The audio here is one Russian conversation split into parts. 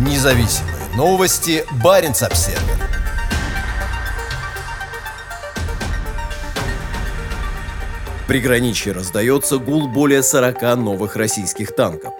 Независимые новости. Барин обсерва Приграничье раздается гул более 40 новых российских танков.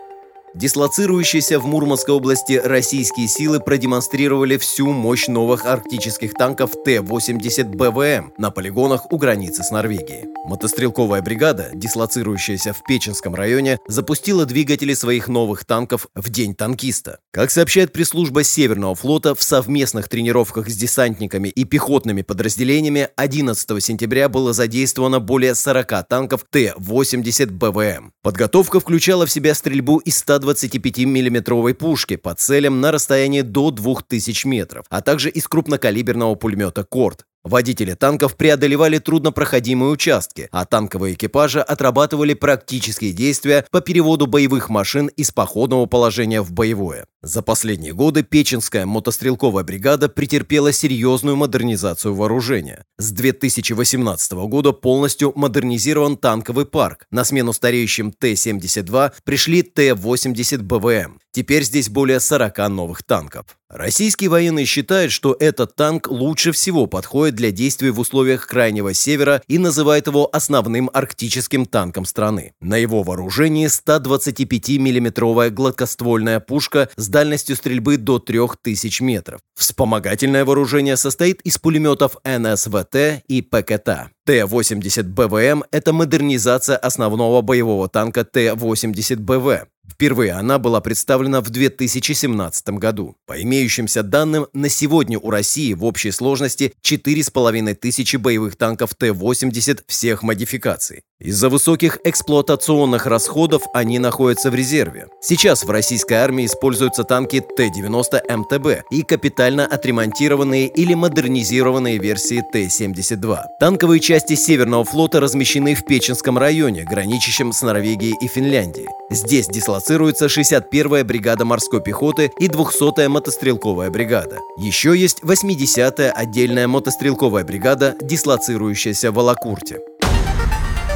Дислоцирующиеся в Мурманской области российские силы продемонстрировали всю мощь новых арктических танков Т-80 БВМ на полигонах у границы с Норвегией. Мотострелковая бригада, дислоцирующаяся в Печенском районе, запустила двигатели своих новых танков в День танкиста. Как сообщает пресс-служба Северного флота, в совместных тренировках с десантниками и пехотными подразделениями 11 сентября было задействовано более 40 танков Т-80 БВМ. Подготовка включала в себя стрельбу из 100 125-миллиметровой пушки по целям на расстоянии до 2000 метров, а также из крупнокалиберного пулемета «Корт». Водители танков преодолевали труднопроходимые участки, а танковые экипажи отрабатывали практические действия по переводу боевых машин из походного положения в боевое. За последние годы Печенская мотострелковая бригада претерпела серьезную модернизацию вооружения. С 2018 года полностью модернизирован танковый парк. На смену стареющим Т-72 пришли Т-80 БВМ. Теперь здесь более 40 новых танков. Российские военные считают, что этот танк лучше всего подходит для действий в условиях Крайнего Севера и называют его основным арктическим танком страны. На его вооружении 125 миллиметровая гладкоствольная пушка с дальностью стрельбы до 3000 метров. Вспомогательное вооружение состоит из пулеметов НСВТ и ПКТ. Т-80 БВМ – это модернизация основного боевого танка Т-80 БВ. Впервые она была представлена в 2017 году. По имеющимся данным, на сегодня у России в общей сложности 4,5 тысячи боевых танков Т-80 всех модификаций. Из-за высоких эксплуатационных расходов они находятся в резерве. Сейчас в российской армии используются танки Т-90 МТБ и капитально отремонтированные или модернизированные версии Т-72. Танковые части Северного флота размещены в Печенском районе, граничащем с Норвегией и Финляндией. Здесь дислоцируется 61-я бригада морской пехоты и 200-я мотострелковая бригада. Еще есть 80-я отдельная мотострелковая бригада, дислоцирующаяся в Алакурте.